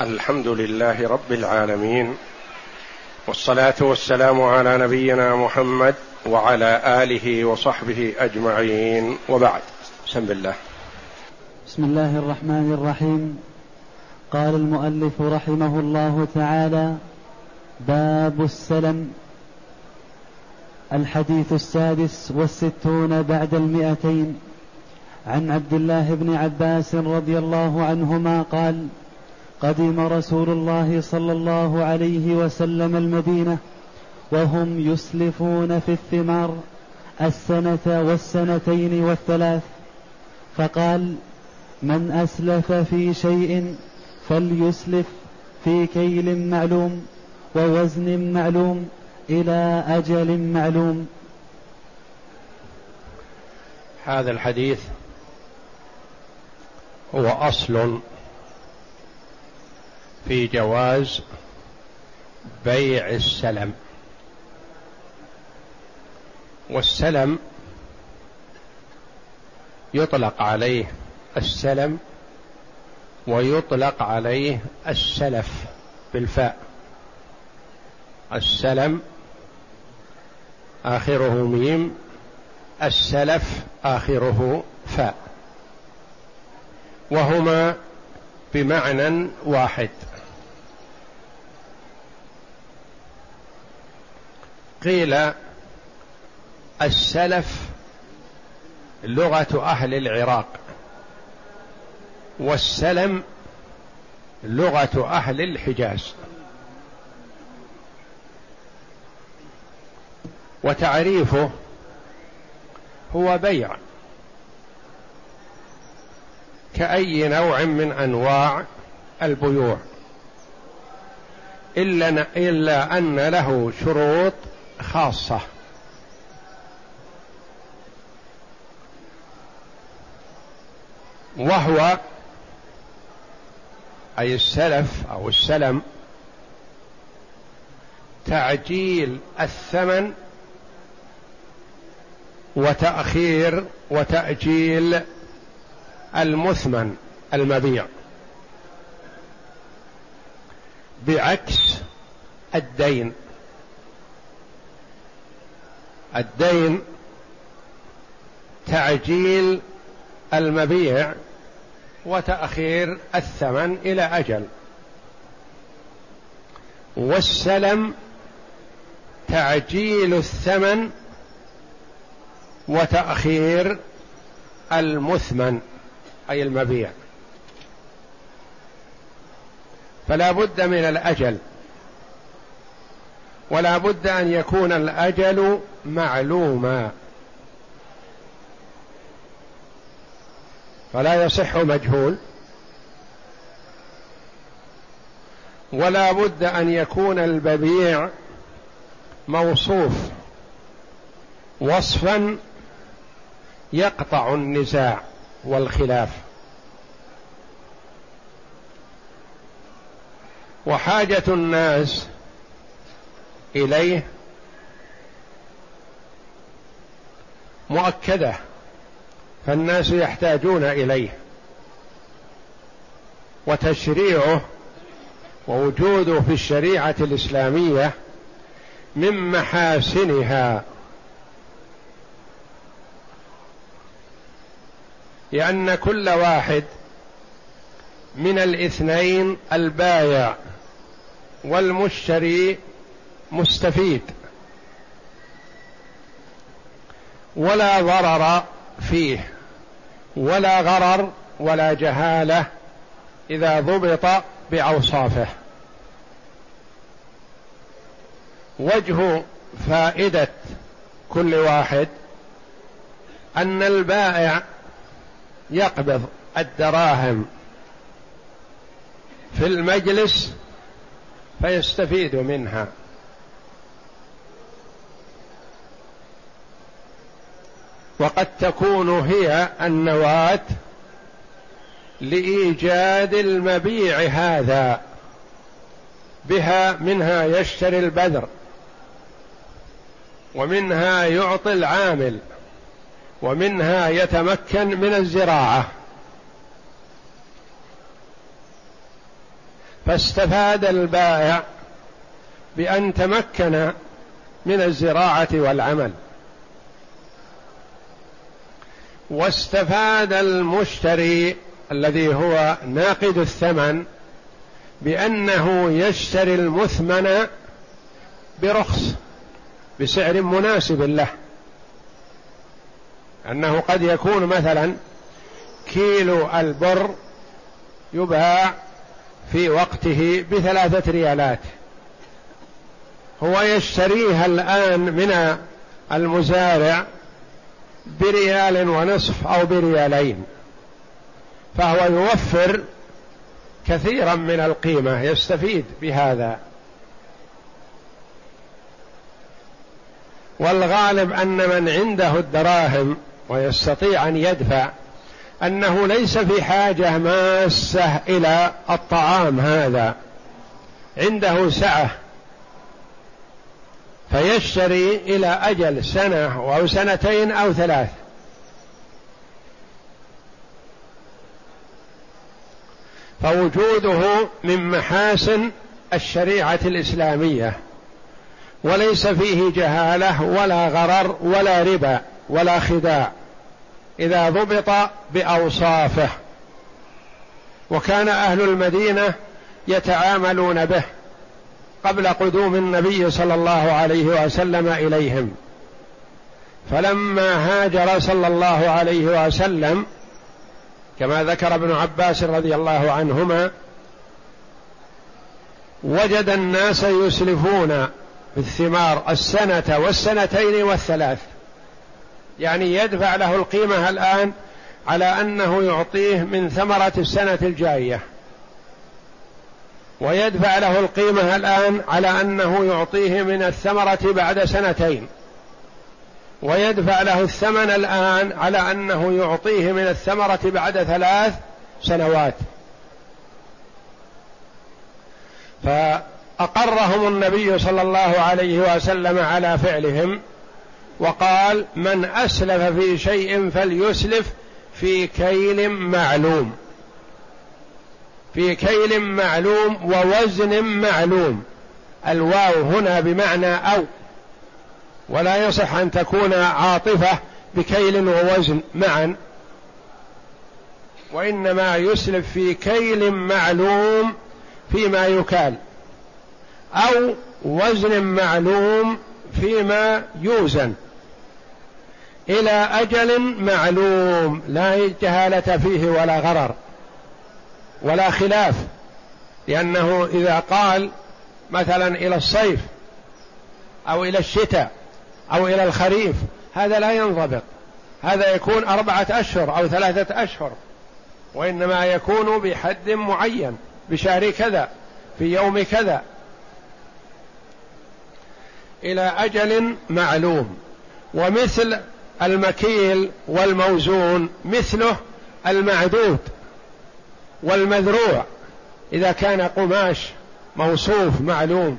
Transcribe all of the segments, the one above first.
الحمد لله رب العالمين والصلاة والسلام على نبينا محمد وعلى آله وصحبه أجمعين. وبعد بسم الله. بسم الله الرحمن الرحيم. قال المؤلف رحمه الله تعالى باب السلم الحديث السادس والستون بعد المئتين. عن عبد الله بن عباس رضي الله عنهما قال قدم رسول الله صلى الله عليه وسلم المدينة وهم يسلفون في الثمار السنة والسنتين والثلاث. فقال من أسلف في شيء فليسلف في كيل معلوم ووزن معلوم إلى أجل معلوم. هذا الحديث هو أصل في جواز بيع السلم. والسلم يطلق عليه السلم ويطلق عليه السلف بالفاء. السلم آخره ميم السلف آخره فاء. وهما بمعنى واحد. قيل السلف لغة أهل العراق والسلم لغة أهل الحجاز. وتعريفه هو بيع كأي نوع من أنواع البيوع إلا, أن له شروط خاصة. وهو أي السلف أو السلم تعجيل الثمن وتأخير وتأجيل المثمن المبيع. بعكس الدين. الدين تعجيل المبيع وتأخير الثمن إلى أجل. والسلم تعجيل الثمن وتأخير المثمن أي المبيع. فلا بد من الأجل. ولا بد أن يكون الأجل معلوما. فلا يصح مجهول. ولا بد أن يكون الببيع موصوف. وصفا يقطع النزاع والخلاف. وحاجة الناس إليه مؤكدة فالناس يحتاجون إليه وتشريعه ووجوده في الشريعة الإسلامية من محاسنها. لأن كل واحد من الاثنين البايع والمشتري مستفيد. ولا ضرر فيه ولا غرر ولا جهالة إذا ضبط بأوصافه. وجه فائدة كل واحد أن البائع يقبض الدراهم في المجلس فيستفيد منها. وقد تكون هي النواة لإيجاد المبيع هذا بها منها يشتري البذر ومنها يعطي العامل ومنها يتمكن من الزراعة. فاستفاد البائع بأن تمكن من الزراعة والعمل. واستفاد المشتري الذي هو ناقد الثمن بأنه يشتري المثمن برخص بسعر مناسب له. أنه قد يكون مثلا كيلو البر يباع في وقته بثلاثة ريالات. هو يشتريها الآن من المزارع بريال ونصف أو بريالين. فهو يوفر كثيرا من القيمة يستفيد بهذا. والغالب أن من عنده الدراهم ويستطيع أن يدفع أنه ليس في حاجة ماسة إلى الطعام هذا. عنده سعة فيشتري إلى أجل سنة أو سنتين أو ثلاث. فوجوده من محاسن الشريعة الإسلامية. وليس فيه جهالة ولا غرر ولا ربا ولا خداع. إذا ضبط بأوصافه. وكان أهل المدينة يتعاملون به. قبل قدوم النبي صلى الله عليه وسلم إليهم. فلما هاجر صلى الله عليه وسلم كما ذكر ابن عباس رضي الله عنهما وجد الناس يسلفون بالثمار السنة والسنتين والثلاث. يعني يدفع له القيمة الآن على أنه يعطيه من ثمرة السنة الجاية ويدفع له القيمة الآن على أنه يعطيه من الثمرة بعد سنتين. ويدفع له الثمن الآن على أنه يعطيه من الثمرة بعد ثلاث سنوات. فأقرهم النبي صلى الله عليه وسلم على فعلهم وقال من أسلف في شيء فليسلف في كيل معلوم. في كيل معلوم ووزن معلوم. الواو هنا بمعنى أو. ولا يصح أن تكون عاطفة بكيل ووزن معا. وإنما يسلف في كيل معلوم فيما يكال. أو وزن معلوم فيما يوزن. إلى أجل معلوم لا جهاله فيه ولا غرر. ولا خلاف. لأنه إذا قال مثلا إلى الصيف أو إلى الشتاء أو إلى الخريف هذا لا ينضبط. هذا يكون أربعة أشهر أو ثلاثة أشهر وإنما يكون بحد معين بشهر كذا في يوم كذا. إلى أجل معلوم. ومثل المكيل والموزون مثله المعدود. والمذروع إذا كان قماش موصوف معلوم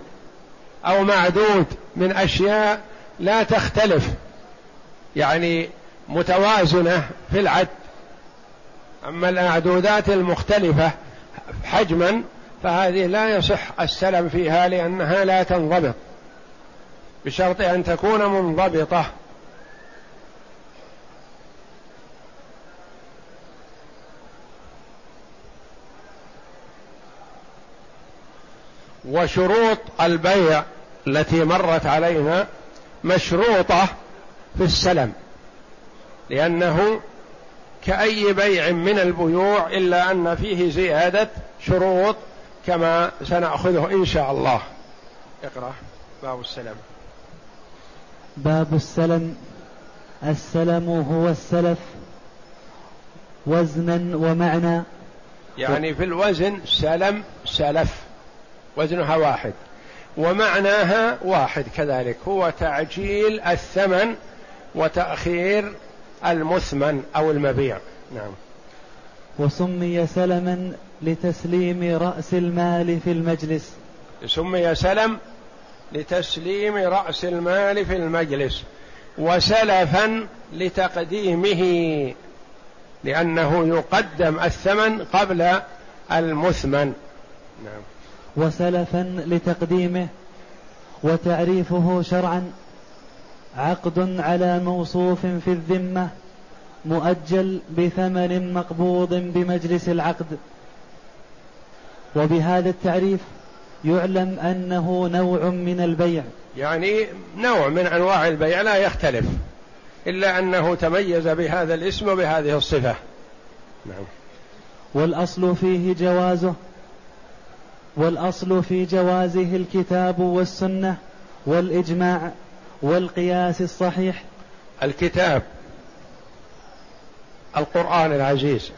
أو معدود من أشياء لا تختلف يعني متوازنة في العد. أما المعدودات المختلفة حجما فهذه لا يصح السلم فيها لأنها لا تنضبط بشرط أن تكون منضبطة. وشروط البيع التي مرت علينا مشروطة في السلم لأنه كأي بيع من البيوع إلا أن فيه زيادة شروط كما سنأخذه إن شاء الله. اقرأ باب السلم. باب السلم. السلم هو السلف وزنا ومعنى. يعني في الوزن سلم سلف. وزنها واحد. ومعناها واحد كذلك. هو تعجيل الثمن وتأخير المثمن أو المبيع. نعم. وسمي سلما لتسليم رأس المال في المجلس. سمي سلم لتسليم رأس المال في المجلس. وسلفا لتقديمه لأنه يقدم الثمن قبل المثمن. نعم. وسلفا لتقديمه وتعريفه شرعا عقد على موصوف في الذمة مؤجل بثمن مقبوض بمجلس العقد. وبهذا التعريف يعلم أنه نوع من البيع. يعني نوع من أنواع البيع لا يختلف إلا أنه تميز بهذا الاسم وبهذه الصفة. نعم. والأصل فيه جوازه والأصل في جوازه الكتاب والسنة والإجماع والقياس الصحيح. الكتاب القرآن العزيز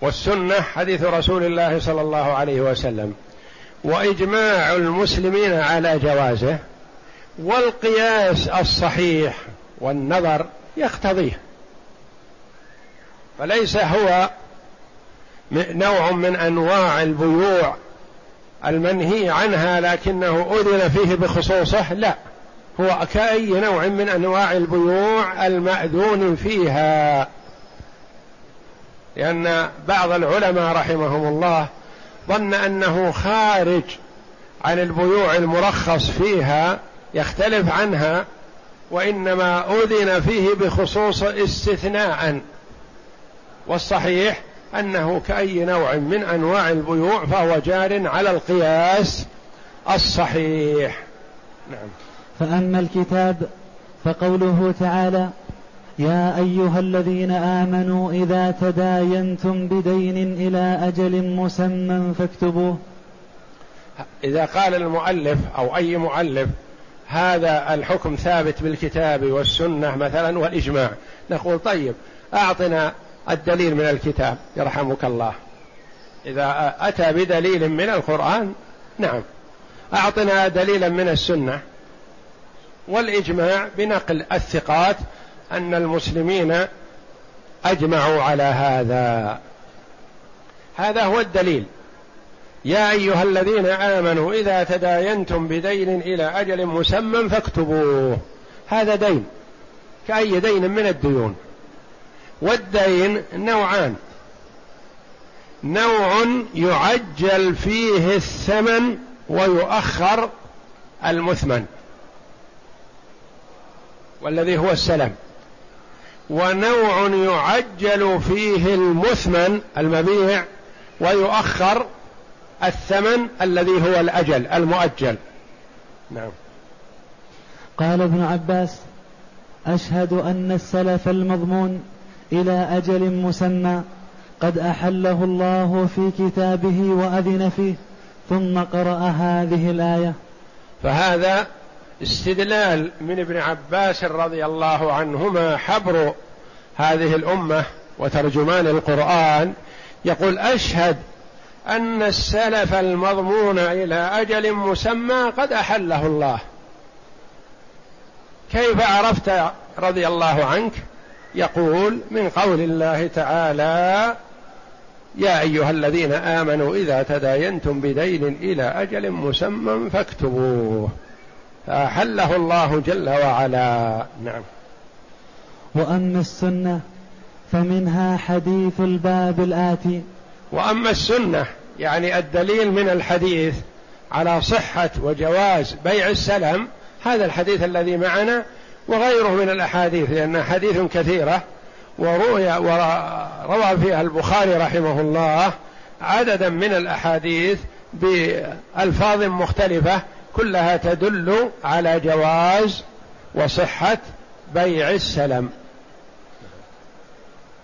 والسنة حديث رسول الله صلى الله عليه وسلم وإجماع المسلمين على جوازه والقياس الصحيح والنظر يقتضيه. فليس هو نوع من أنواع البيوع المنهي عنها لكنه أذن فيه بخصوصه لا. هو كأي نوع من أنواع البيوع المأذون فيها. لأن بعض العلماء رحمهم الله ظن أنه خارج عن البيوع المرخص فيها يختلف عنها وإنما أذن فيه بخصوص استثناء. والصحيح أنه كأي نوع من أنواع البيوع فهو جار على القياس الصحيح. نعم. فأما الكتاب فقوله تعالى يا أيها الذين آمنوا إذا تداينتم بدين إلى أجل مسمى فاكتبوه. إذا قال المؤلف أو أي مؤلف هذا الحكم ثابت بالكتاب والسنة مثلا والإجماع. نقول طيب أعطنا الدليل من الكتاب يرحمك الله. إذا أتى بدليل من القرآن نعم. أعطنا دليلا من السنة. والإجماع بنقل الثقات أن المسلمين أجمعوا على هذا. هذا هو الدليل. يا أيها الذين آمنوا إذا تداينتم بدين إلى أجل مسمى فاكتبوه. هذا دين كأي دين من الديون. والدين نوعان. نوع يعجل فيه الثمن ويؤخر المثمن والذي هو السلم ونوع يعجل فيه المثمن المبيع ويؤخر الثمن الذي هو الأجل المؤجل. نعم. قال ابن عباس أشهد أن السلف المضمون إلى أجل مسمى قد أحله الله في كتابه وأذن فيه ثم قرأ هذه الآية. فهذا استدلال من ابن عباس رضي الله عنهما حبر هذه الأمة وترجمان القرآن. يقول أشهد أن السلف المضمون إلى أجل مسمى قد أحله الله. كيف عرفت رضي الله عنك؟ يقول من قول الله تعالى يا أيها الذين آمنوا إذا تداينتم بدين إلى أجل مسمى فاكتبوه فأحله الله جل وعلا. نعم. وأما السنة فمنها حديث الباب الآتي. وأما السنة يعني الدليل من الحديث على صحة وجواز بيع السلم هذا الحديث الذي معنا وغيره من الأحاديث لأنها حديث كثيرة وروي وروى فيها البخاري رحمه الله عددا من الأحاديث بألفاظ مختلفة كلها تدل على جواز وصحة بيع السلم.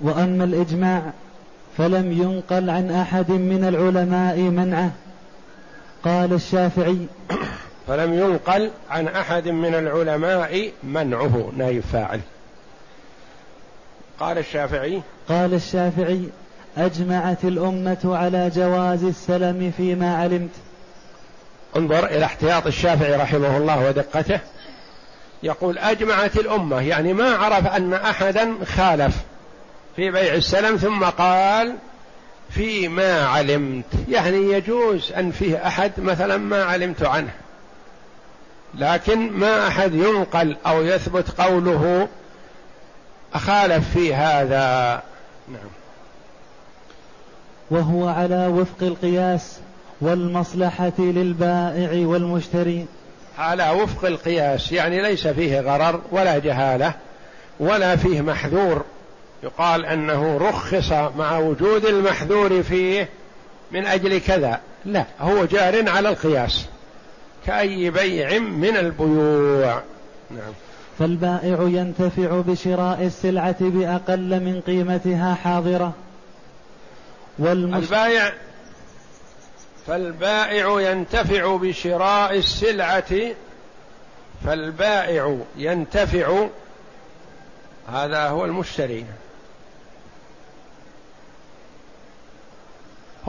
وأما الإجماع فلم ينقل عن أحد من العلماء منعه. قال الشافعي فلم ينقل عن أحد من العلماء منعه نائب فاعل قال الشافعي قال الشافعي أجمعت الأمة على جواز السلم فيما علمت. انظر إلى احتياط الشافعي رحمه الله ودقته. يقول أجمعت الأمة يعني ما عرف أن أحدا خالف في بيع السلم ثم قال فيما علمت. يعني يجوز أن فيه أحد مثلا ما علمت عنه. لكن ما أحد ينقل أو يثبت قوله أخالف في هذا. نعم. وهو على وفق القياس والمصلحة للبائع والمشتري. على وفق القياس يعني ليس فيه غرر ولا جهالة ولا فيه محذور. يقال أنه رخص مع وجود المحذور فيه من أجل كذا. لا هو جار على القياس. كأي بيع من البيوع. نعم. فالبائع ينتفع بشراء السلعة بأقل من قيمتها حاضرة. والمش... البائع فالبائع ينتفع بشراء السلعة. فالبائع ينتفع هذا هو المشتري.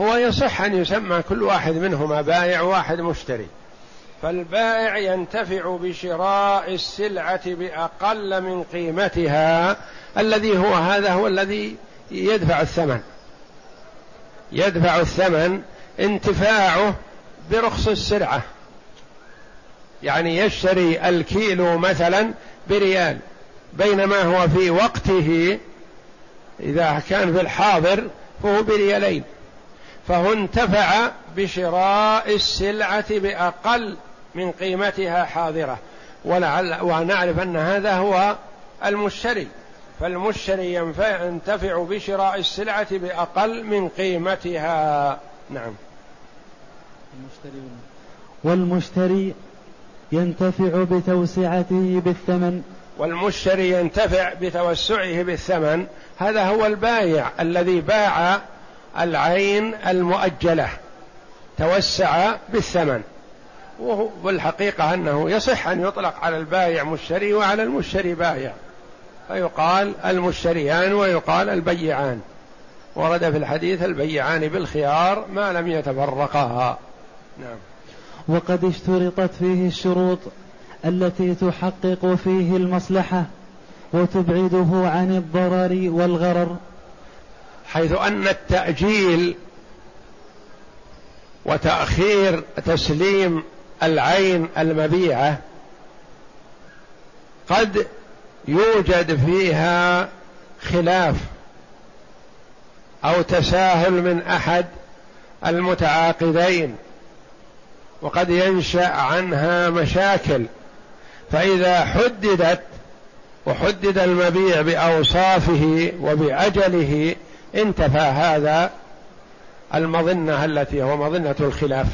هو يصح أن يسمى كل واحد منهما بائع وواحد مشتري. فالبائع ينتفع بشراء السلعة بأقل من قيمتها. الذي هو هذا هو الذي يدفع الثمن. يدفع الثمن انتفاعه برخص السلعة. يعني يشتري الكيلو مثلا بريال. بينما هو في وقته إذا كان في الحاضر فهو بريالين. فهو انتفع بشراء السلعة بأقل من قيمتها حاضرة. ولعل ونعرف أن هذا هو المشتري. فالمشتري ينتفع بشراء السلعة بأقل من قيمتها. نعم. المشتري والمشتري ينتفع بتوسعته بالثمن. والمشتري ينتفع بتوسعه بالثمن. هذا هو البايع الذي باع العين المؤجلة. توسع بالثمن. والحقيقة أنه يصح أن يطلق على البايع مشتري وعلى المشتري بايع. فيقال المشتريان ويقال البيعان. ورد في الحديث البيعان بالخيار ما لم يتفرقا نعم. وقد اشترطت فيه الشروط التي تحقق فيه المصلحة وتبعده عن الضرر والغرر. حيث أن التأجيل وتأخير تسليم العين المبيعة قد يوجد فيها خلاف أو تساهل من أحد المتعاقدين وقد ينشأ عنها مشاكل. فإذا حددت وحدد المبيع بأوصافه وبأجله انتفى هذا المظنة التي هو مظنة الخلاف.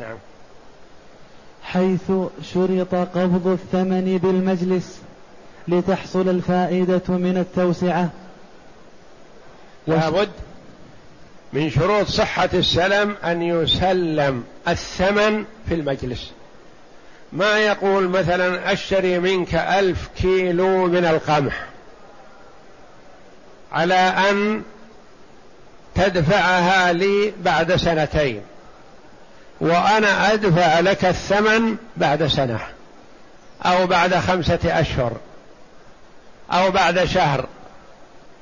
نعم. حيث شرط قبض الثمن بالمجلس لتحصل الفائدة من التوسعة. لابد من شروط صحة السلم أن يسلم الثمن في المجلس. ما يقول مثلا أشتري منك ألف كيلو من القمح على أن تدفعها لي بعد سنتين. وأنا أدفع لك الثمن بعد سنة أو بعد خمسة أشهر أو بعد شهر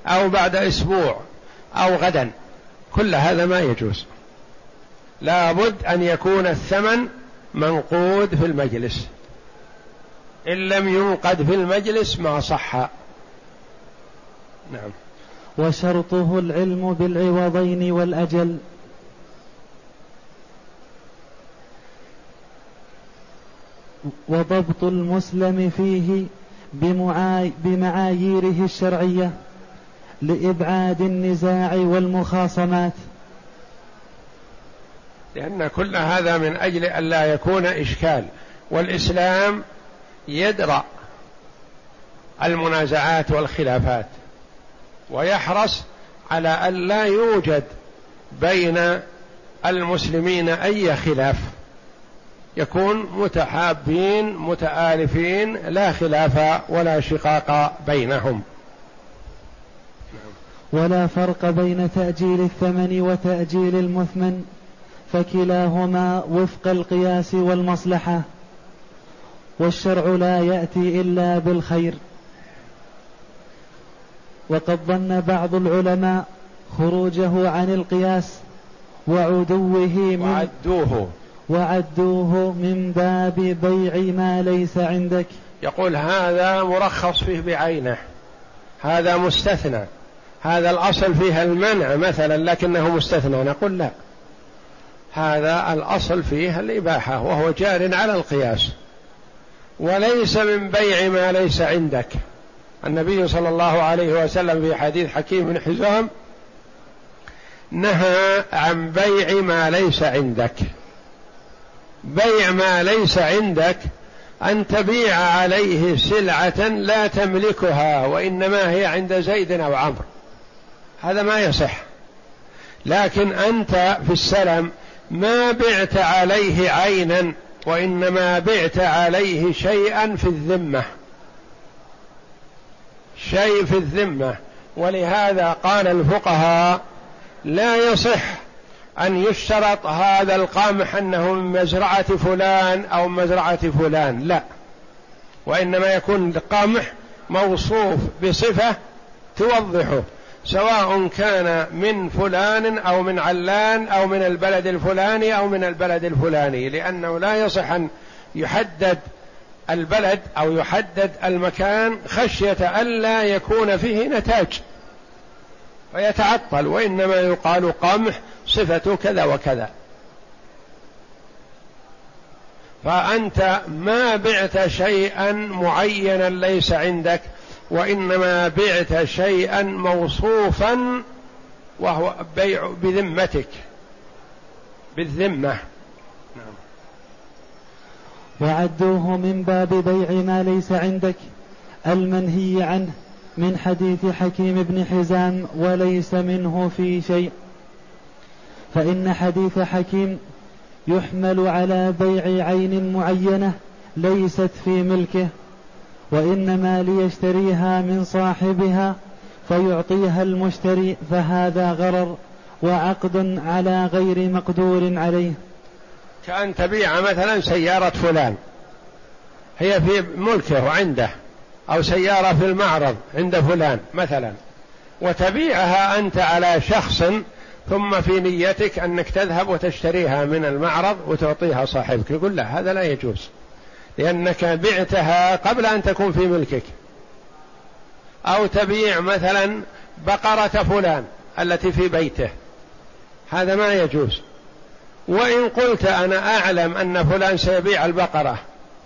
أو بعد أسبوع أو غدا. كل هذا ما يجوز. لابد أن يكون الثمن منقود في المجلس. إن لم ينقد في المجلس ما صح. نعم. وشرطه العلم بالعوضين والأجل. وضبط المسلم فيه بمعاييره الشرعية لإبعاد النزاع والمخاصمات. لأن كل هذا من أجل أن لا يكون إشكال. والإسلام يدرأ المنازعات والخلافات ويحرص على أن لا يوجد بين المسلمين أي خلاف. يكون متحابين متآلفين لا خلاف ولا شقاق بينهم. ولا فرق بين تأجيل الثمن وتأجيل المثمن فكلاهما وفق القياس والمصلحة والشرع لا يأتي إلا بالخير. وقد ظن بعض العلماء خروجه عن القياس وعدوه من وعدوه. وعدوه من باب بيع ما ليس عندك. يقول هذا مرخص فيه بعينه هذا مستثنى هذا الأصل فيها المنع مثلا لكنه مستثنى نقول لا. هذا الأصل فيه الإباحة وهو جار على القياس. وليس من بيع ما ليس عندك. النبي صلى الله عليه وسلم في حديث حكيم بن حزام نهى عن بيع ما ليس عندك. بيع ما ليس عندك أن تبيع عليه سلعة لا تملكها وإنما هي عند زيد أو عمرو. هذا ما يصح. لكن أنت في السلم ما بعت عليه عينا وإنما بعت عليه شيئا في الذمة. شيء في الذمة. ولهذا قال الفقهاء لا يصح أن يشترط هذا القمح أنه من مزرعة فلان أو مزرعة فلان. لا. وإنما يكون القمح موصوف بصفة توضحه سواء كان من فلان أو من علان أو من البلد الفلاني أو من البلد الفلاني لأنه لا يصح أن يحدد البلد أو يحدد المكان خشية الا يكون فيه نتاج. فيتعطل وإنما يقال قمح صفة كذا وكذا. فأنت ما بعت شيئا معينا ليس عندك وإنما بعت شيئا موصوفا وهو بيع بذمتك. بالذمة. نعم. وعدوه من باب بيع ما ليس عندك المنهي عنه من حديث حكيم بن حزام وليس منه في شيء. فإن حديث حكيم يحمل على بيع عين معينة ليست في ملكه وإنما ليشتريها من صاحبها فيعطيها المشتري فهذا غرر وعقد على غير مقدور عليه. كأن تبيع مثلا سيارة فلان هي في ملكه وعنده أو سيارة في المعرض عند فلان مثلا وتبيعها أنت على شخص ثم في نيتك أنك تذهب وتشتريها من المعرض وتعطيها صاحبك. يقول لا هذا لا يجوز لأنك بعتها قبل أن تكون في ملكك. أو تبيع مثلا بقرة فلان التي في بيته. هذا ما يجوز. وإن قلت أنا أعلم أن فلان سيبيع البقرة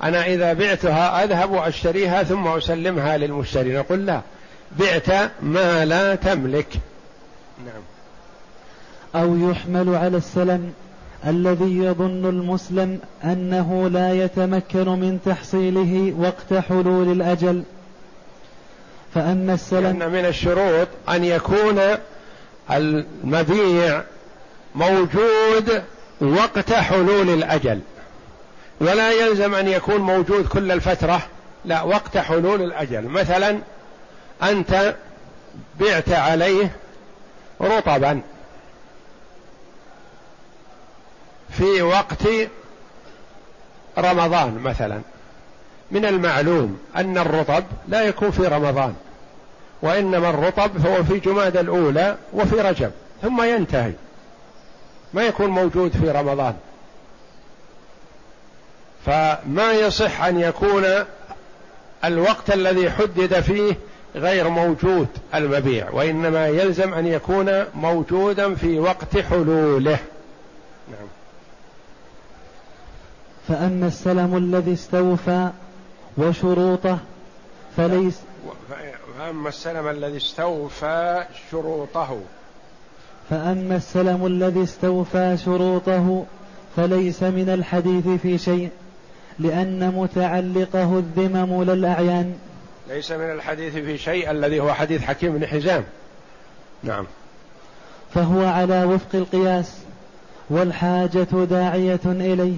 أنا إذا بعتها أذهب وأشتريها ثم أسلمها للمشتري نقول لا بعت ما لا تملك. نعم. أو يحمل على السلم الذي يظن المسلم أنه لا يتمكن من تحصيله وقت حلول الأجل. فأما السلم لأن من الشروط أن يكون المبيع موجود وقت حلول الأجل. ولا يلزم أن يكون موجود كل الفترة لا وقت حلول الأجل. مثلا أنت بعت عليه رطبا. في وقت رمضان مثلا. من المعلوم أن الرطب لا يكون في رمضان وإنما الرطب هو في جماد الأولى وفي رجب ثم ينتهي. ما يكون موجود في رمضان. فما يصح أن يكون الوقت الذي حدد فيه غير موجود المبيع وإنما يلزم أن يكون موجودا في وقت حلوله. نعم. فأما السلم الذي استوفى وشروطه فليس فأما السلم الذي استوفى شروطه. فأما السلم الذي استوفى شروطه فليس من الحديث في شيء لأن متعلقه الذمم لا الأعيان ليس من الحديث في شيء الذي هو حديث حكيم بن حزام. نعم. فهو على وفق القياس والحاجة داعية إليه.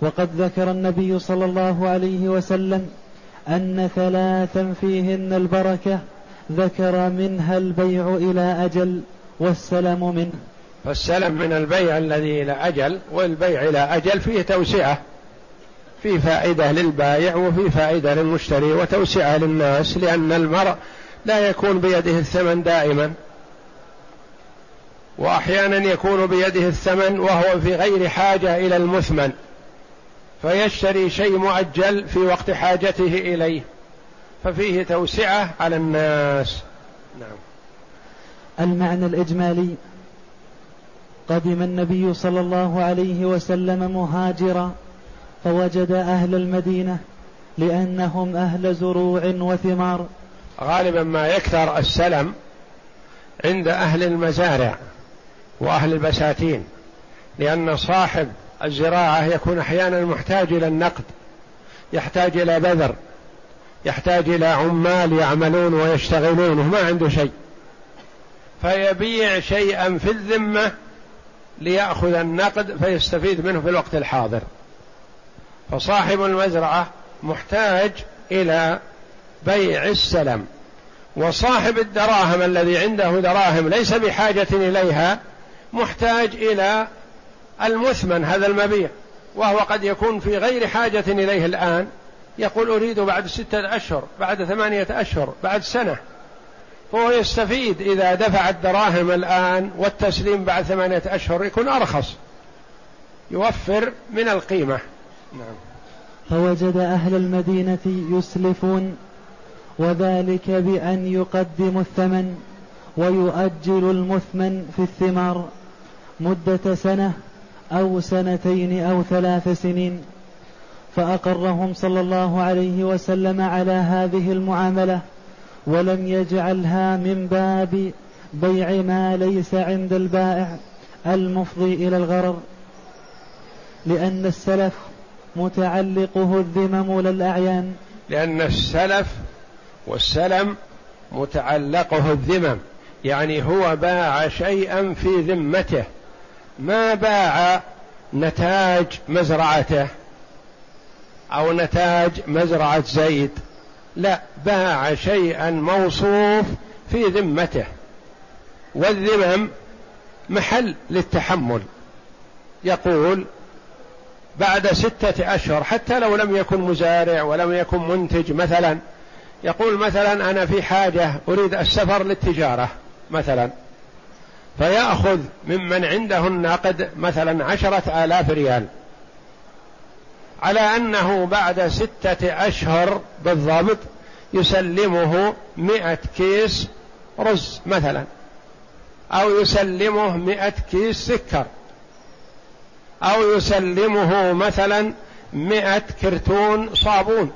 وقد ذكر النبي صلى الله عليه وسلم أن ثلاثا فيهن البركة ذكر منها البيع إلى أجل والسلم منه. فالسلم من البيع الذي إلى أجل والبيع إلى أجل فيه توسعة في فائدة للبائع وفي فائدة للمشتري وتوسعة للناس لأن المرء لا يكون بيده الثمن دائما. وأحيانا يكون بيده الثمن وهو في غير حاجة إلى المثمن. فيشتري شيء مؤجل في وقت حاجته إليه ففيه توسعة على الناس. نعم. المعنى الإجمالي قدم النبي صلى الله عليه وسلم مهاجرا فوجد أهل المدينة لأنهم أهل زروع وثمار. غالبا ما يكثر السلم عند أهل المزارع وأهل البساتين لأن صاحب الزراعة يكون أحيانا محتاج إلى النقد يحتاج إلى بذر يحتاج إلى عمال يعملون ويشتغلون وما عنده شيء. فيبيع شيئا في الذمة ليأخذ النقد فيستفيد منه في الوقت الحاضر. فصاحب المزرعة محتاج إلى بيع السلم. وصاحب الدراهم الذي عنده دراهم ليس بحاجة إليها محتاج إلى المثمن هذا المبيع وهو قد يكون في غير حاجة إليه الآن يقول أريد بعد ستة أشهر بعد ثمانية أشهر بعد سنة. فهو يستفيد إذا دفع الدراهم الآن والتسليم بعد ثمانية أشهر يكون أرخص يوفر من القيمة. نعم. فوجد أهل المدينة يسلفون وذلك بأن يقدموا الثمن ويؤجل المثمن في الثمار مدة سنة. أو سنتين أو ثلاث سنين فأقرهم صلى الله عليه وسلم على هذه المعاملة ولم يجعلها من باب بيع ما ليس عند البائع المفضي إلى الغرر لأن السلف متعلقه الذمم لا الأعيان لأن السلف والسلم متعلقه الذمم يعني هو باع شيئا في ذمته. ما باع نتاج مزرعته أو نتاج مزرعة زيد. لا باع شيئا موصوف في ذمته. والذمم محل للتحمل. يقول بعد ستة أشهر حتى لو لم يكن مزارع ولم يكن منتج مثلا يقول مثلا أنا في حاجة أريد السفر للتجارة مثلا. فيأخذ ممن عنده النقد مثلا عشرة آلاف ريال. على أنه بعد ستة أشهر بالضبط يسلمه مئة كيس رز مثلا أو يسلمه مئة كيس سكر أو يسلمه مثلا مئة كرتون صابون.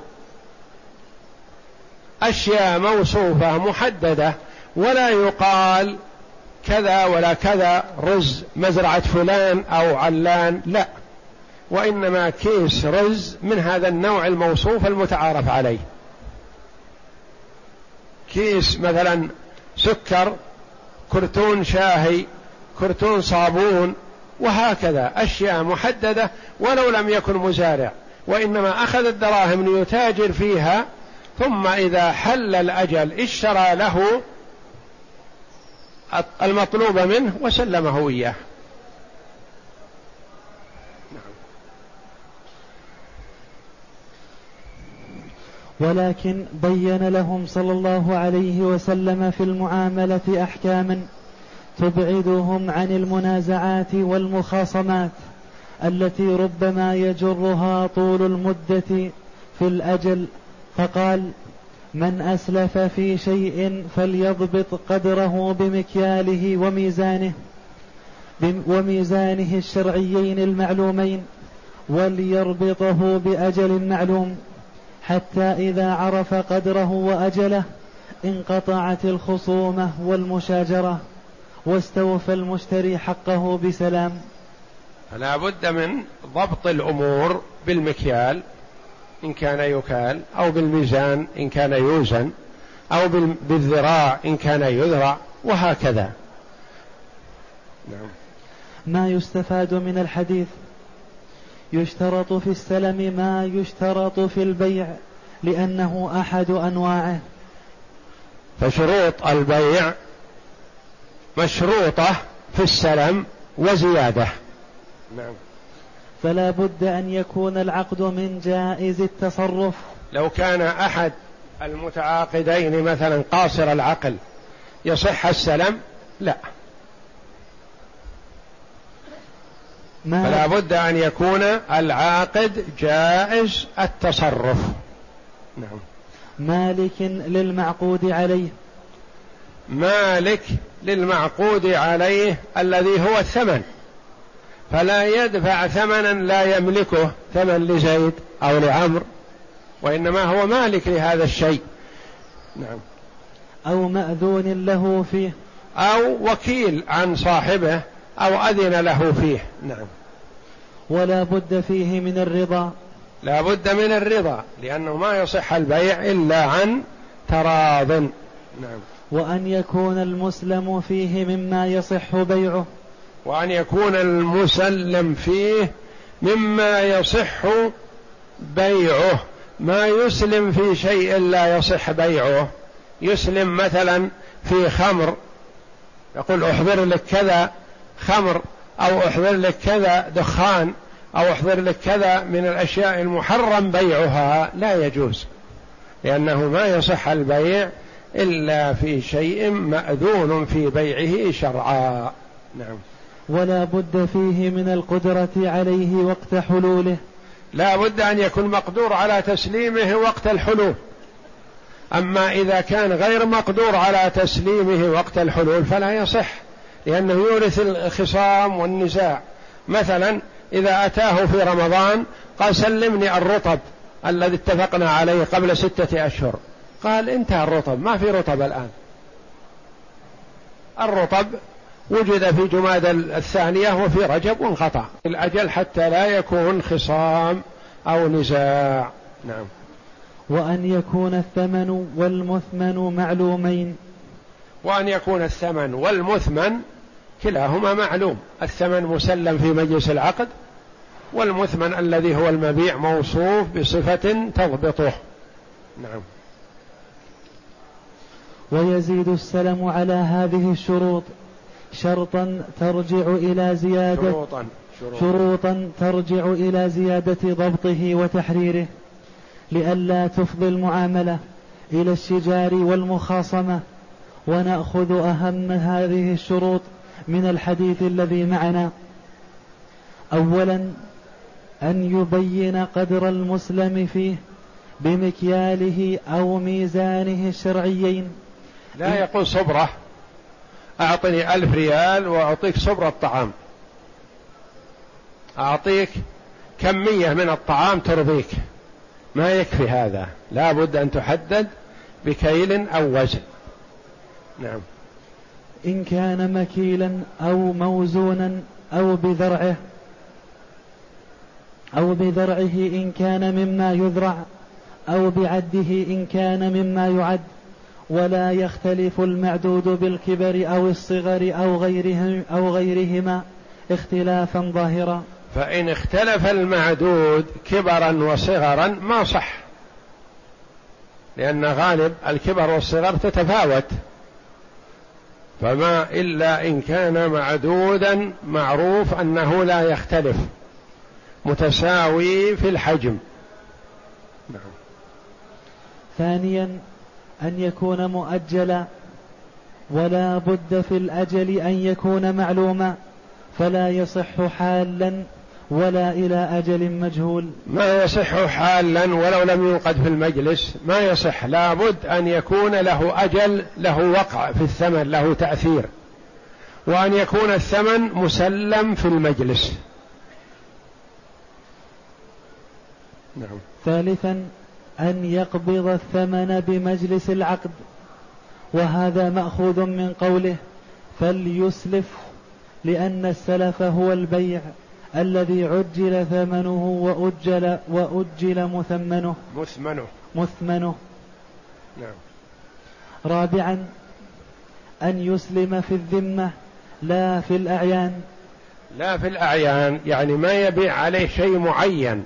أشياء موصوفة محددة ولا يقال كذا ولا كذا رز مزرعة فلان أو علان لا. وإنما كيس رز من هذا النوع الموصوف المتعارف عليه. كيس مثلا سكر كرتون شاهي كرتون صابون وهكذا. أشياء محددة ولو لم يكن مزارع. وإنما أخذ الدراهم ليتاجر فيها ثم إذا حل الأجل اشترى له المطلوب منه وسلمه إياه. ولكن بين لهم صلى الله عليه وسلم في المعاملة أحكاما تبعدهم عن المنازعات والمخاصمات التي ربما يجرها طول المدة في الأجل. فقال من أسلف في شيء فليضبط قدره بمكياله وميزانه وميزانه الشرعيين المعلومين وليربطه بأجل معلوم حتى إذا عرف قدره وأجله انقطعت الخصومة والمشاجرة واستوفى المشتري حقه بسلام. فلا بد من ضبط الأمور بالمكيال إن كان يكال أو بالميزان إن كان يوزن أو بالذراع إن كان يذرع وهكذا. نعم. ما يستفاد من الحديث؟ يشترط في السلم ما يشترط في البيع لأنه أحد أنواعه. فشروط البيع مشروطة في السلم وزيادة. نعم. فلا بد أن يكون العقد من جائز التصرف. لو كان أحد المتعاقدين مثلا قاصر العقل يصح السلم لا. ما فلا بد أن يكون العاقد جائز التصرف. نعم. مالك للمعقود عليه. مالك للمعقود عليه الذي هو الثمن. فلا يدفع ثمنا لا يملكه ثمن لزيد أو لعمر وإنما هو مالك لهذا الشيء. نعم. أو مأذون له فيه. أو وكيل عن صاحبه أو أذن له فيه. نعم. ولا بد فيه من الرضا. لا بد من الرضا لأنه ما يصح البيع إلا عن تراض. نعم. وأن يكون المسلم فيه مما يصح بيعه. وأن يكون المسلم فيه مما يصح بيعه. ما يسلم في شيء لا يصح بيعه. يسلم مثلا في خمر. يقول أحضر لك كذا خمر أو أحضر لك كذا دخان أو أحضر لك كذا من الأشياء المحرم بيعها. لا يجوز لأنه ما يصح البيع إلا في شيء مأذون في بيعه شرعا. نعم. ولا بد فيه من القدرة عليه وقت حلوله. لا بد أن يكون مقدور على تسليمه وقت الحلول. أما إذا كان غير مقدور على تسليمه وقت الحلول فلا يصح لأنه يورث الخصام والنزاع. مثلا إذا أتاه في رمضان قال سلمني الرطب الذي اتفقنا عليه قبل ستة أشهر. قال انتهى الرطب ما في رطب الآن. الرطب وجد في جماد الثانية وفي رجب وانقطع الأجل حتى لا يكون خصام أو نزاع. نعم. وأن يكون الثمن والمثمن معلومين. وأن يكون الثمن والمثمن كلاهما معلوم. الثمن مسلم في مجلس العقد والمثمن الذي هو المبيع موصوف بصفة تضبطه. نعم. ويزيد السلم على هذه الشروط. شرطا ترجع إلى زيادة شروطا, شروطا, شروطا ترجع إلى زيادة ضبطه وتحريره لئلا تفضي المعاملة إلى الشجار والمخاصمة ونأخذ أهم هذه الشروط من الحديث الذي معنا. أولا أن يبين قدر المسلم فيه بمكياله أو ميزانه الشرعيين. لا يقول صبرة. أعطني ألف ريال وأعطيك صبرة طعام أعطيك كمية من الطعام ترضيك. ما يكفي هذا. لا بد أن تحدد بكيل أو وزن. نعم. إن كان مكيلا أو موزونا أو بذرعه أو بذرعه إن كان مما يذرع أو بعده إن كان مما يعد ولا يختلف المعدود بالكبر أو الصغر أو غيرهم أو غيرهما اختلافا ظاهرا. فإن اختلف المعدود كبرا وصغرا ما صح. لأن غالب الكبر والصغر تتفاوت. فما إلا إن كان معدودا معروف أنه لا يختلف. متساوي في الحجم. نعم. ثانيا أن يكون مؤجلا ولا بد في الأجل أن يكون معلوما فلا يصح حالا ولا إلى أجل مجهول. ما يصح حالا ولو لم يوقد في المجلس ما يصح لابد أن يكون له أجل له وقع في الثمن له تأثير. وأن يكون الثمن مسلم في المجلس. نعم. ثالثا أن يقبض الثمن بمجلس العقد وهذا مأخوذ من قوله فليسلف لأن السلف هو البيع الذي عجل ثمنه وأجل وأجل مثمنه. مثمنه. مثمنه. نعم. رابعا أن يسلم في الذمة لا في الأعيان. لا في الأعيان يعني ما يبيع عليه شيء معين.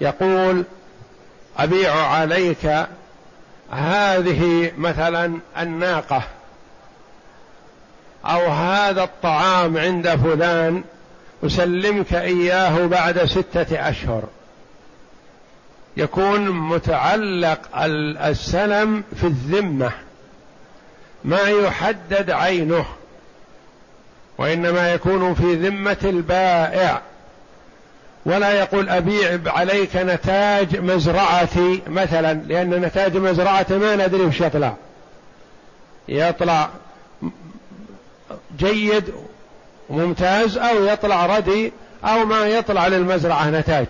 يقول أبيع عليك هذه مثلا الناقة أو هذا الطعام عند فلان أسلمك إياه بعد ستة أشهر. يكون متعلق السلم في الذمة ما يحدد عينه وإنما يكون في ذمة البائع. ولا يقول أبيع عليك نتاج مزرعتي مثلا لأن نتاج مزرعتي ما ندري وش يطلع. يطلع جيد وممتاز أو يطلع ردي أو ما يطلع للمزرعة نتاج.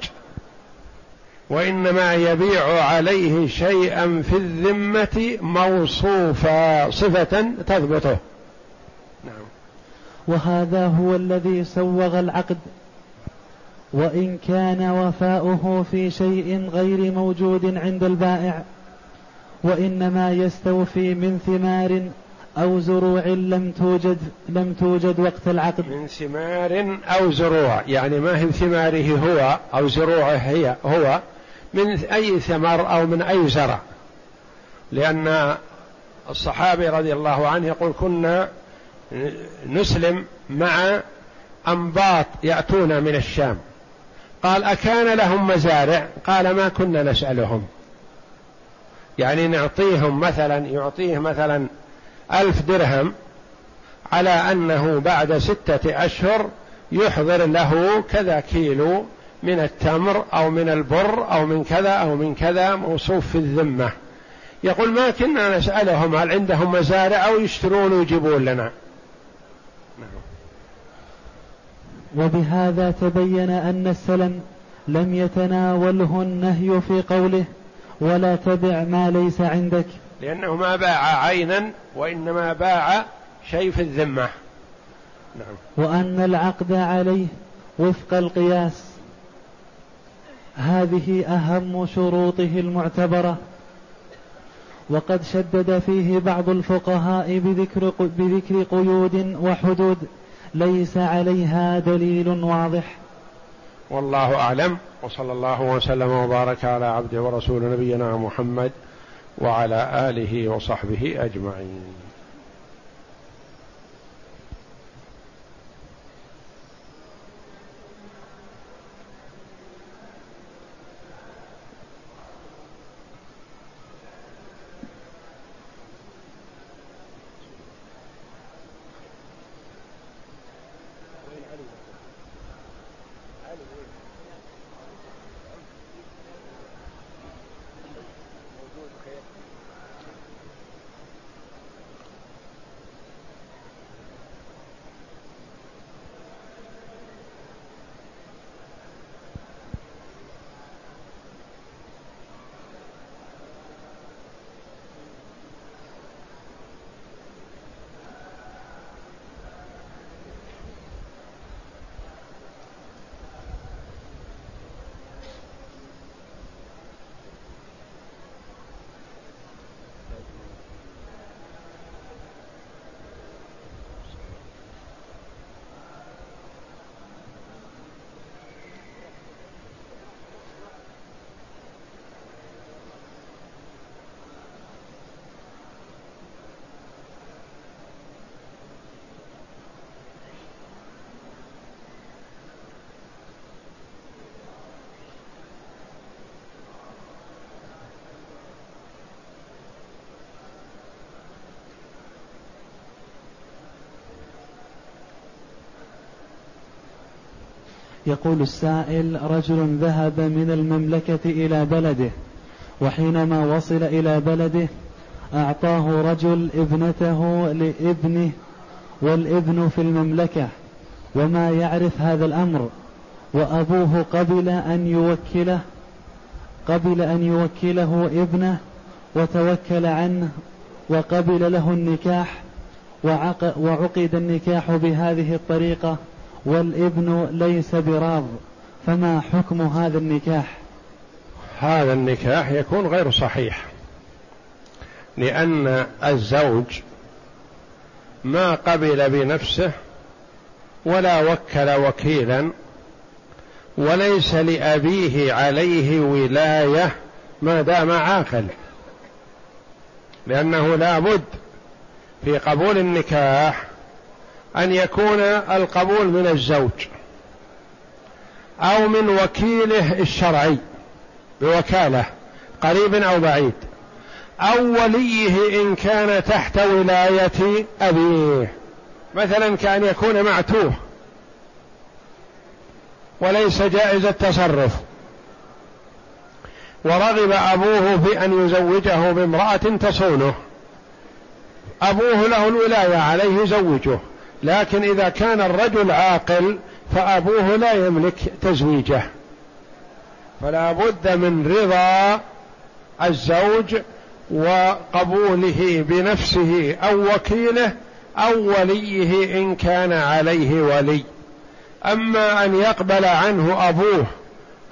وإنما يبيع عليه شيئا في الذمة موصوفا صفة تثبته. نعم. وهذا هو الذي سوغ العقد. وإن كان وفاؤه في شيء غير موجود عند البائع وإنما يستوفي من ثمار أو زروع لم توجد لم توجد وقت العقد. من ثمار أو زروع يعني ما هي ثماره هو أو زروعه هي هو من أي ثمر أو من أي زرع. لأن الصحابي رضي الله عنه يقول كنا نسلم مع أنباط يأتون من الشام. قال أكان لهم مزارع. قال ما كنا نسألهم. يعني نعطيهم مثلا يعطيه مثلا ألف درهم على أنه بعد ستة أشهر يحضر له كذا كيلو من التمر أو من البر أو من كذا أو من كذا موصوف في الذمة. يقول ما كنا نسألهم هل عندهم مزارع أو يشترون ويجيبون لنا؟ وبهذا تبين أن السلم لم يتناوله النهي في قوله ولا تبع ما ليس عندك. لأنه ما باع عينا وإنما باع شيء في الذمة. نعم. وأن العقد عليه وفق القياس. هذه أهم شروطه المعتبرة. وقد شدد فيه بعض الفقهاء بذكر, بذكر قيود وحدود. ليس عليها دليل واضح. والله أعلم. وصلى الله وسلم وبارك على عبده ورسول نبينا محمد وعلى آله وصحبه أجمعين. يقول السائل رجل ذهب من المملكة إلى بلده وحينما وصل إلى بلده أعطاه رجل ابنته لابنه والابن في المملكة وما يعرف هذا الأمر وأبوه قبل أن يوكله قبل أن يوكله ابنه وتوكل عنه وقبل له النكاح وعقد النكاح بهذه الطريقة. والابن ليس براض فما حكم هذا النكاح؟ هذا النكاح يكون غير صحيح لأن الزوج ما قبل بنفسه ولا وكل وكيلا وليس لأبيه عليه ولاية ما دام عاقل لأنه لا بد في قبول النكاح أن يكون القبول من الزوج أو من وكيله الشرعي بوكالة قريب أو بعيد. أو وليه إن كان تحت ولاية أبيه. مثلا كان يكون معتوه وليس جائز التصرف. ورغب أبوه في ان يزوجه بامرأة تصونه أبوه له الولاية عليه زوجه لكن إذا كان الرجل عاقل فأبوه لا يملك تزويجه. فلا بد من رضا الزوج وقبوله بنفسه أو وكيله أو وليه إن كان عليه ولي. أما أن يقبل عنه أبوه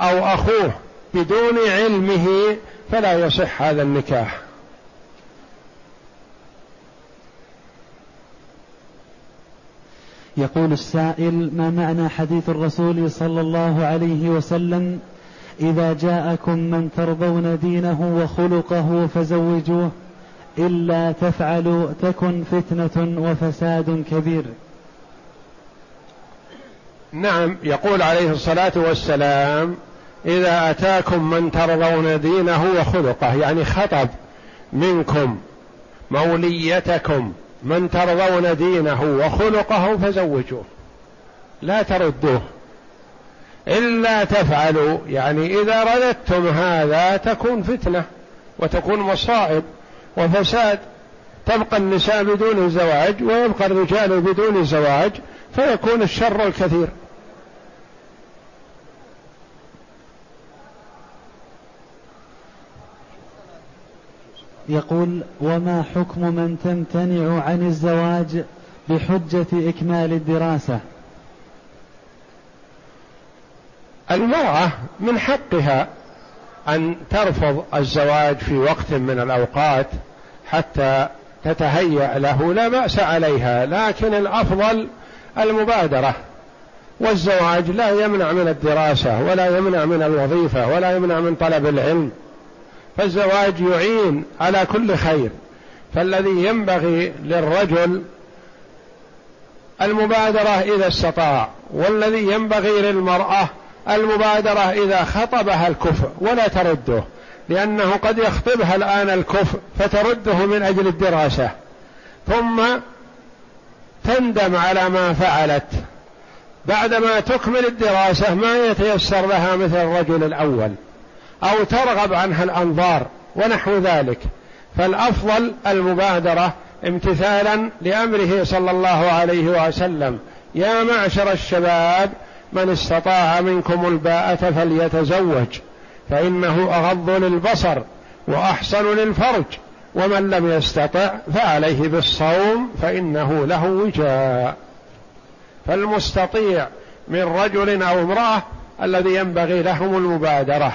أو أخوه بدون علمه فلا يصح هذا النكاح. يقول السائل ما معنى حديث الرسول صلى الله عليه وسلم؟ إذا جاءكم من ترضون دينه وخلقه فزوجوه إلا تفعلوا تكن فتنة وفساد كبير. نعم يقول عليه الصلاة والسلام إذا أتاكم من ترضون دينه وخلقه يعني خطب منكم موليتكم من ترضون دينه وخلقه فزوجوه. لا تردوه. إلا تفعلوا يعني إذا رددتم هذا تكون فتنة وتكون مصائب وفساد. تبقى النساء بدون زواج ويبقى الرجال بدون زواج فيكون الشر الكثير. يقول وما حكم من تمتنع عن الزواج بحجة إكمال الدراسة؟ المرأة من حقها أن ترفض الزواج في وقت من الأوقات حتى تتهيأ له لا بأس عليها لكن الأفضل المبادرة. والزواج لا يمنع من الدراسة ولا يمنع من الوظيفة ولا يمنع من طلب العلم. فالزواج يعين على كل خير. فالذي ينبغي للرجل المبادرة إذا استطاع والذي ينبغي للمرأة المبادرة إذا خطبها الكفء ولا ترده لأنه قد يخطبها الآن الكفء فترده من أجل الدراسة. ثم تندم على ما فعلت. بعدما تكمل الدراسة ما يتيسر لها مثل الرجل الأول. أو ترغب عنها الأنظار ونحو ذلك. فالأفضل المبادرة امتثالا لأمره صلى الله عليه وسلم. يا معشر الشباب من استطاع منكم الباءة فليتزوج فإنه أغض للبصر وأحسن للفرج ومن لم يستطع فعليه بالصوم فإنه له وجاء. فالمستطيع من رجل أو امرأة الذي ينبغي لهم المبادرة.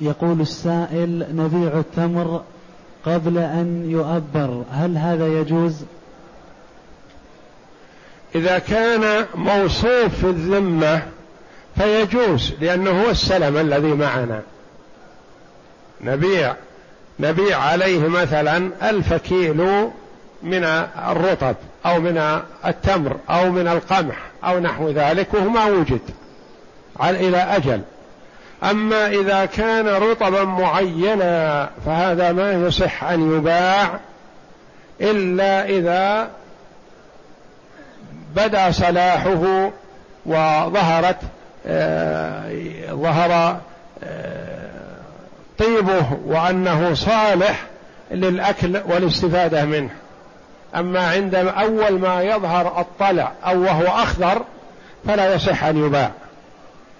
يقول السائل نبيع التمر قبل أن يؤبر هل هذا يجوز؟ إذا كان موصوف في الذمة فيجوز لأنه هو السلم الذي معنا. نبيع نبيع عليه مثلا ألف كيلو من الرطب أو من التمر أو من القمح أو نحو ذلك وهو ما وجد إلى أجل. أما إذا كان رطبا معينا فهذا ما يصح أن يباع إلا إذا بدأ صلاحه وظهرت آه ظهر آه طيبه وأنه صالح للأكل والاستفادة منه. أما عند أول ما يظهر الطلع أو وهو أخضر فلا يصح أن يباع.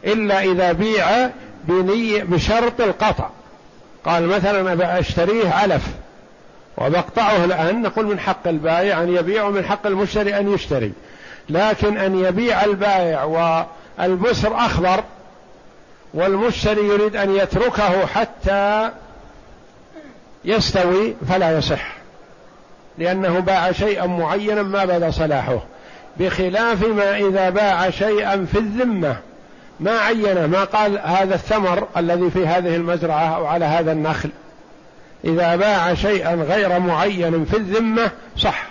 إلا إذا بيع بنية بشرط القطع. قال مثلا أشتريه علف وبقطعه الآن نقول من حق البائع أن يبيع ومن حق المشتري أن يشتري. لكن أن يبيع البائع والبسر أخضر والمشتري يريد أن يتركه حتى يستوي فلا يصح لأنه باع شيئا معينا ما بدا صلاحه بخلاف ما إذا باع شيئا في الذمة. ما عين ما قال هذا الثمر الذي في هذه المزرعة أو على هذا النخل. إذا باع شيئا غير معين في الذمة صح.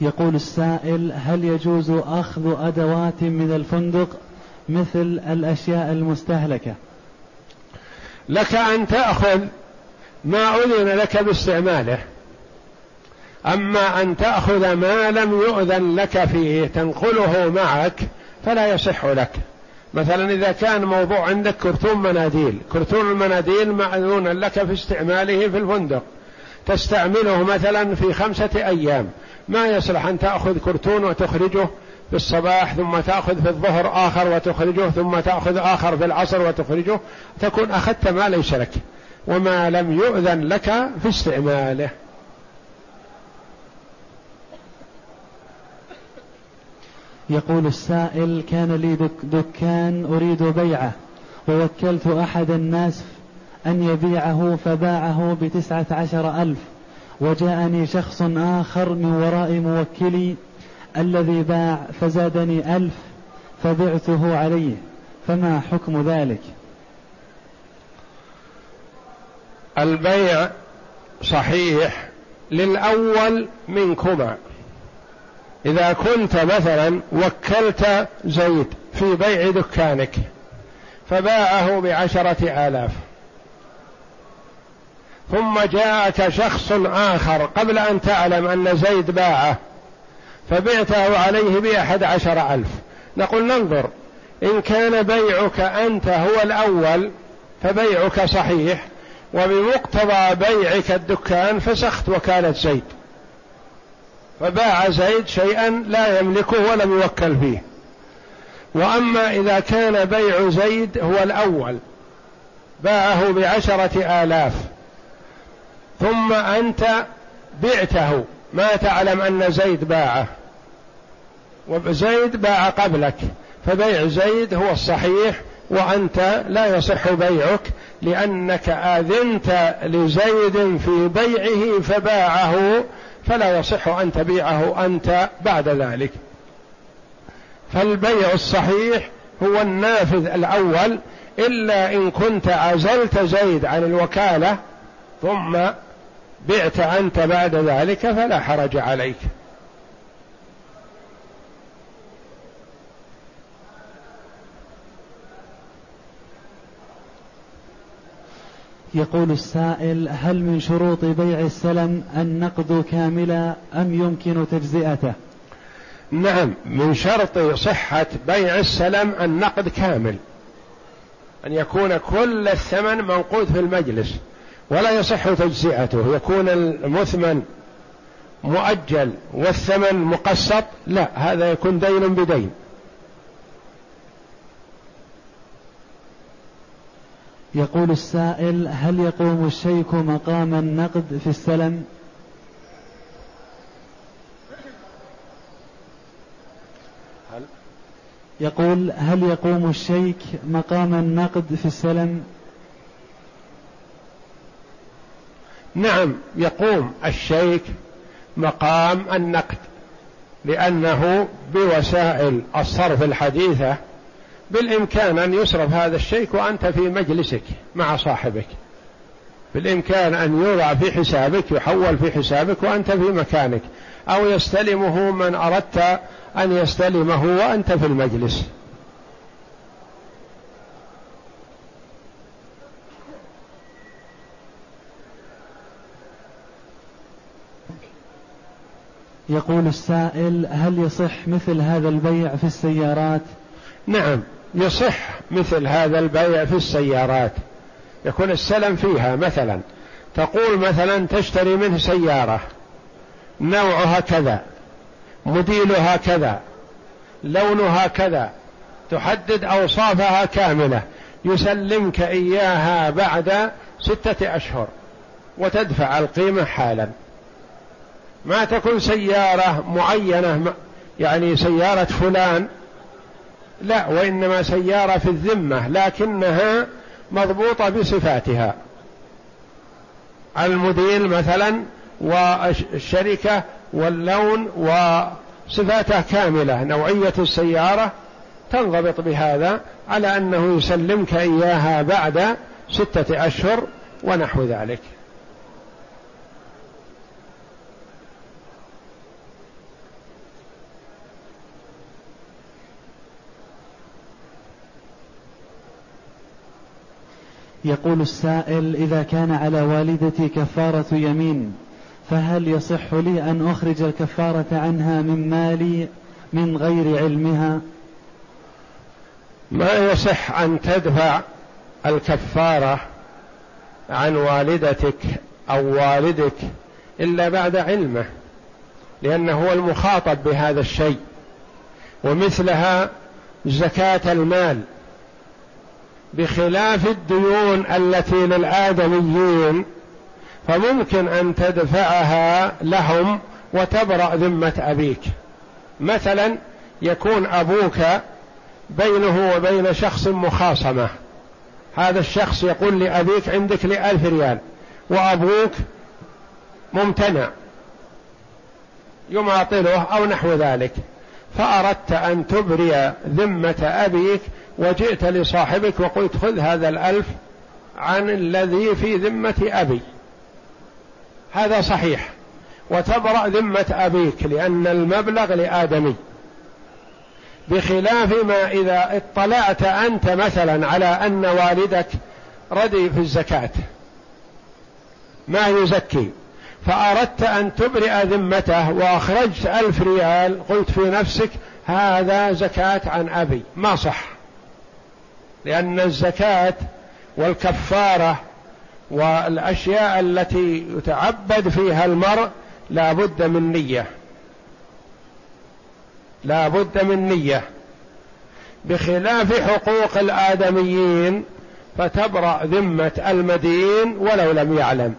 يقول السائل هل يجوز أخذ أدوات من الفندق مثل الأشياء المستهلكة؟ لك أن تأخذ ما أذن لك باستعماله. أما أن تأخذ ما لم يؤذن لك فيه تنقله معك فلا يصح لك. مثلا إذا كان موضوع عندك كرتون مناديل كرتون المناديل مأذون لك في استعماله في الفندق. تستعمله مثلا في خمسة أيام. ما يصلح أن تأخذ كرتون وتخرجه في الصباح ثم تأخذ في الظهر آخر وتخرجه ثم تأخذ آخر في العصر وتخرجه تكون أخذت ما ليس لك وما لم يؤذن لك في استعماله. يقول السائل كان لي دك دكان أريد بيعه ووكلت أحد الناس أن يبيعه فباعه بتسعة عشر ألف وجاءني شخص آخر من وراء موكلي الذي باع فزادني ألف فبعته عليه فما حكم ذلك؟ البيع صحيح للأول منكما. إذا كنت مثلا وكلت زيد في بيع دكانك فباعه بعشرة آلاف. ثم جاءك شخص آخر قبل أن تعلم أن زيد باعه فبعته عليه بأحد عشر ألف. نقول ننظر. إن كان بيعك أنت هو الأول فبيعك صحيح وبمقتضى بيعك الدكان فسخت وكالة زيد. فباع زيد شيئا لا يملكه ولم يوكل فيه. وأما إذا كان بيع زيد هو الأول باعه بعشرة آلاف. ثم أنت بعته. ما تعلم أن زيد باعه. وزيد باع قبلك. فبيع زيد هو الصحيح وأنت لا يصح بيعك لأنك آذنت لزيد في بيعه فباعه فلا يصح أن تبيعه أنت بعد ذلك. فالبيع الصحيح هو النافذ الأول إلا إن كنت عزلت زيد عن الوكالة ثم بعت أنت بعد ذلك فلا حرج عليك. يقول السائل هل من شروط بيع السلم النقد كاملا أم يمكن تجزئته؟ نعم من شرط صحة بيع السلم النقد كامل أن يكون كل الثمن منقود في المجلس. ولا يصح تجزئته. يكون المثمن مؤجل والثمن مقسط؟ لا هذا يكون دين بدين. يقول السائل هل يقوم الشيك مقام النقد في السلم؟ هل؟ يقول هل يقوم الشيك مقام النقد في السلم؟ نعم يقوم الشيك مقام النقد لأنه بوسائل الصرف الحديثة بالإمكان أن يصرف هذا الشيك وأنت في مجلسك مع صاحبك. بالإمكان أن يوضع في حسابك يحول في حسابك وأنت في مكانك أو يستلمه من أردت أن يستلمه وأنت في المجلس. يقول السائل هل يصح مثل هذا البيع في السيارات؟ نعم يصح مثل هذا البيع في السيارات. يكون السلم فيها مثلا. تقول مثلا تشتري منه سيارة. نوعها كذا. موديلها كذا. لونها كذا. تحدد أوصافها كاملة. يسلمك إياها بعد ستة أشهر. وتدفع القيمة حالا. ما تكون سيارة معينة يعني سيارة فلان. لا وإنما سيارة في الذمة لكنها مضبوطة بصفاتها. الموديل مثلا والشركة واللون وصفاتها كاملة نوعية السيارة تنضبط بهذا على أنه يسلمك إياها بعد ستة أشهر ونحو ذلك. يقول السائل إذا كان على والدتي كفارة يمين فهل يصح لي أن أخرج الكفارة عنها من مالي من غير علمها؟ ما يصح أن تدفع الكفارة عن والدتك أو والدك إلا بعد علمه لأنه هو المخاطب بهذا الشيء ومثلها زكاة المال. بخلاف الديون التي للآدميين فممكن أن تدفعها لهم وتبرأ ذمة أبيك. مثلا يكون أبوك بينه وبين شخص مخاصمة. هذا الشخص يقول لأبيك عندك لألف ريال. وأبوك ممتنع. يماطله أو نحو ذلك. فأردت أن تبري ذمة أبيك وجئت لصاحبك وقلت خذ هذا الألف عن الذي في ذمة أبي. هذا صحيح. وتبرأ ذمة أبيك لأن المبلغ لآدمي. بخلاف ما إذا اطلعت أنت مثلا على أن والدك ردي في الزكاة. ما يزكي. فأردت أن تبرئ ذمته وأخرجت ألف ريال قلت في نفسك هذا زكاة عن أبي. ما صح. لأن الزكاة والكفارة والأشياء التي يتعبد فيها المرء لا بد من نية. لا بد من نية. بخلاف حقوق الآدميين فتبرأ ذمة المدين ولو لم يعلم.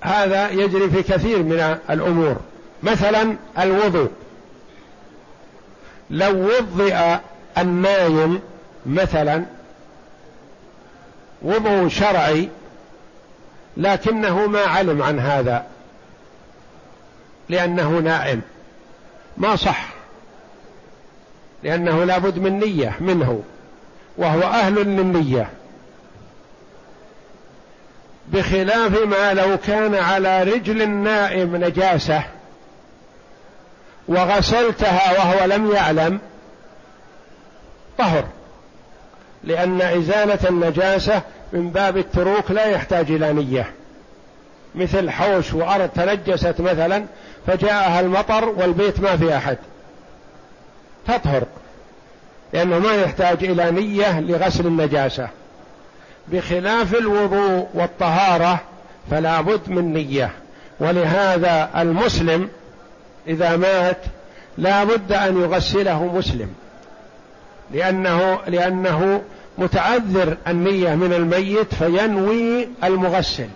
هذا يجري في كثير من الأمور. مثلا الوضوء. لو وضئ النايم مثلا وضوء شرعي لكنه ما علم عن هذا لأنه نائم. ما صح لأنه لابد من نية منه وهو أهل للنية. بخلاف ما لو كان على رجل النائم نجاسة وغسلتها وهو لم يعلم طهر. لأن إزالة النجاسة من باب التروك لا يحتاج إلى نية. مثل حوش وأرض تنجست مثلا فجاءها المطر والبيت ما في أحد. تطهر. لأنه ما يحتاج إلى نية لغسل النجاسة. بخلاف الوضوء والطهارة فلا بد من نية. ولهذا المسلم إذا مات لا بد أن يغسله مسلم. لأنه لأنه متعذر النية من الميت فينوي المغسل.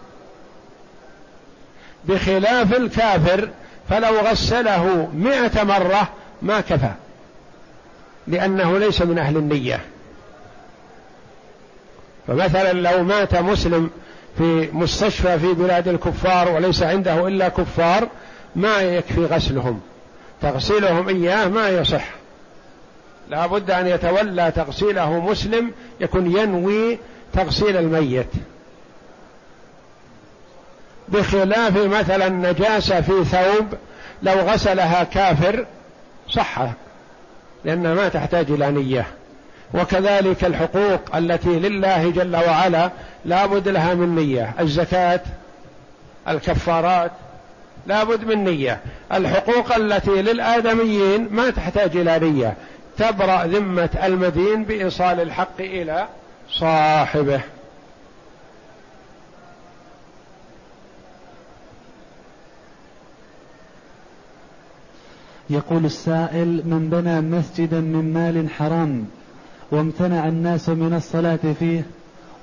بخلاف الكافر فلو غسله مئة مرة ما كفى لأنه ليس من أهل النية. فمثلا لو مات مسلم في مستشفى في بلاد الكفار وليس عنده إلا كفار ما يكفي غسلهم. تغسيلهم إياه ما يصح. لا بد أن يتولى تغسيله مسلم يكون ينوي تغسيل الميت. بخلاف مثلا نجاسة في ثوب لو غسلها كافر صح لأنها ما تحتاج إلى نية. وكذلك الحقوق التي لله جل وعلا لا بد لها من نية. الزكاة الكفارات لا بد من نية. الحقوق التي للآدميين ما تحتاج إلى نية. تبرأ ذمة المدين بإيصال الحق إلى صاحبه. يقول السائل من بنى مسجدا من مال حرام وامتنع الناس من الصلاة فيه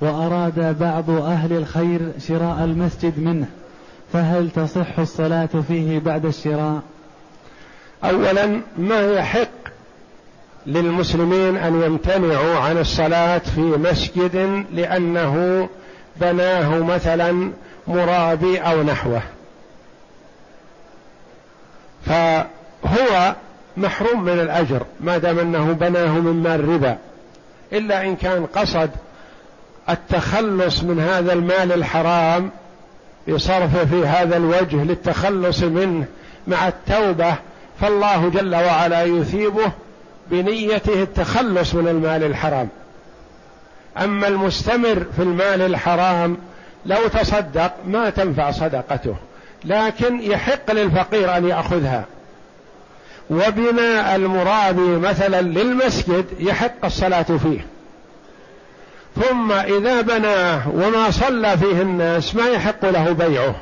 وأراد بعض أهل الخير شراء المسجد منه فهل تصح الصلاة فيه بعد الشراء؟ أولا ما يحق للمسلمين أن يمتنعوا عن الصلاة في مسجد لأنه بناه مثلا مرابي أو نحوه فهو محروم من الأجر ما دام أنه بناه من مال ربا إلا إن كان قصد التخلص من هذا المال الحرام بصرفه في هذا الوجه للتخلص منه مع التوبة فالله جل وعلا يثيبه بنيته التخلص من المال الحرام. أما المستمر في المال الحرام لو تصدق ما تنفع صدقته لكن يحق للفقير أن يأخذها. وبناء المرابي مثلا للمسجد يحق الصلاة فيه. ثم إذا بناه وما صلى فيه الناس ما يحق له بيعه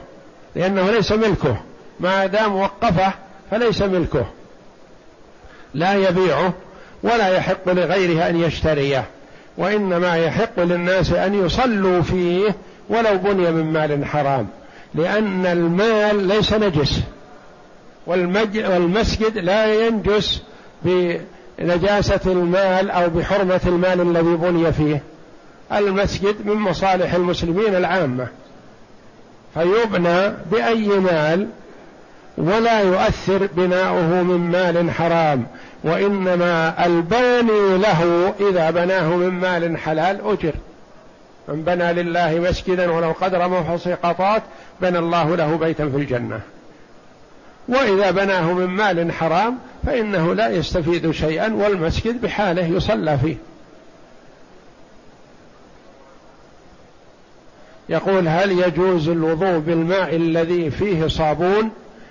لأنه ليس ملكه. ما دام وقفه فليس ملكه. لا يبيعه ولا يحق لغيره أن يشتريه وإنما يحق للناس أن يصلوا فيه ولو بني من مال حرام لأن المال ليس نجس. والمسجد لا ينجس بنجاسة المال أو بحرمة المال الذي بني فيه. المسجد من مصالح المسلمين العامة فيبنى بأي مال ولا يؤثر بناؤه من مال حرام وإنما الباني له إذا بناه من مال حلال أجر. من بنى لله مسجدا ولو قدر مفحص قطات بنى الله له بيتا في الجنة. وإذا بناه من مال حرام فإنه لا يستفيد شيئا والمسجد بحاله يصلى فيه. يقول هل يجوز الوضوء بالماء الذي فيه صابون؟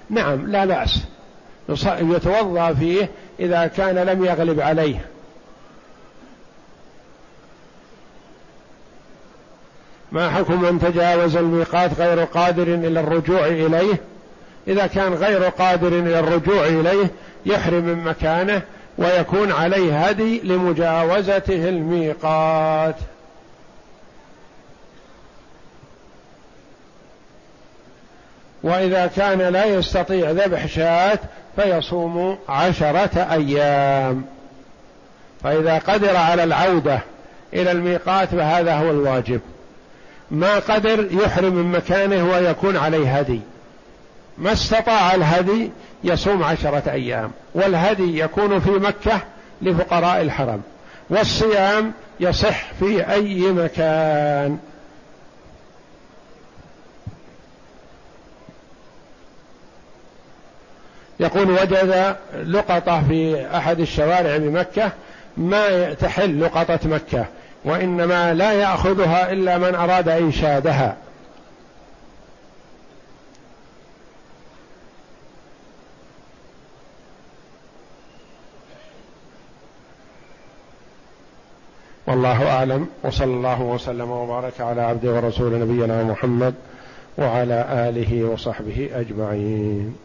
نعم لا بأس. يتوضأ فيه إذا كان لم يغلب عليه. ما حكم من تجاوز الميقات غير قادر إلى الرجوع إليه؟ إذا كان غير قادر إلى الرجوع إليه يحرم من مكانه ويكون عليه هدي لمجاوزته الميقات. وإذا كان لا يستطيع ذبح شاة فيصوم عشرة أيام. فإذا قدر على العودة إلى الميقات فهذا هو الواجب. ما قدر يحرم من مكانه ويكون عليه هدي. ما استطاع الهدي يصوم عشرة أيام. والهدي يكون في مكة لفقراء الحرم. والصيام يصح في أي مكان. يقول وجد لقطة في أحد الشوارع بمكة ما تحل لقطة مكة وإنما لا يأخذها إلا من أراد إنشادها والله أعلم وصلى الله وسلم وبارك على عبده ورسول نبينا محمد وعلى آله وصحبه أجمعين.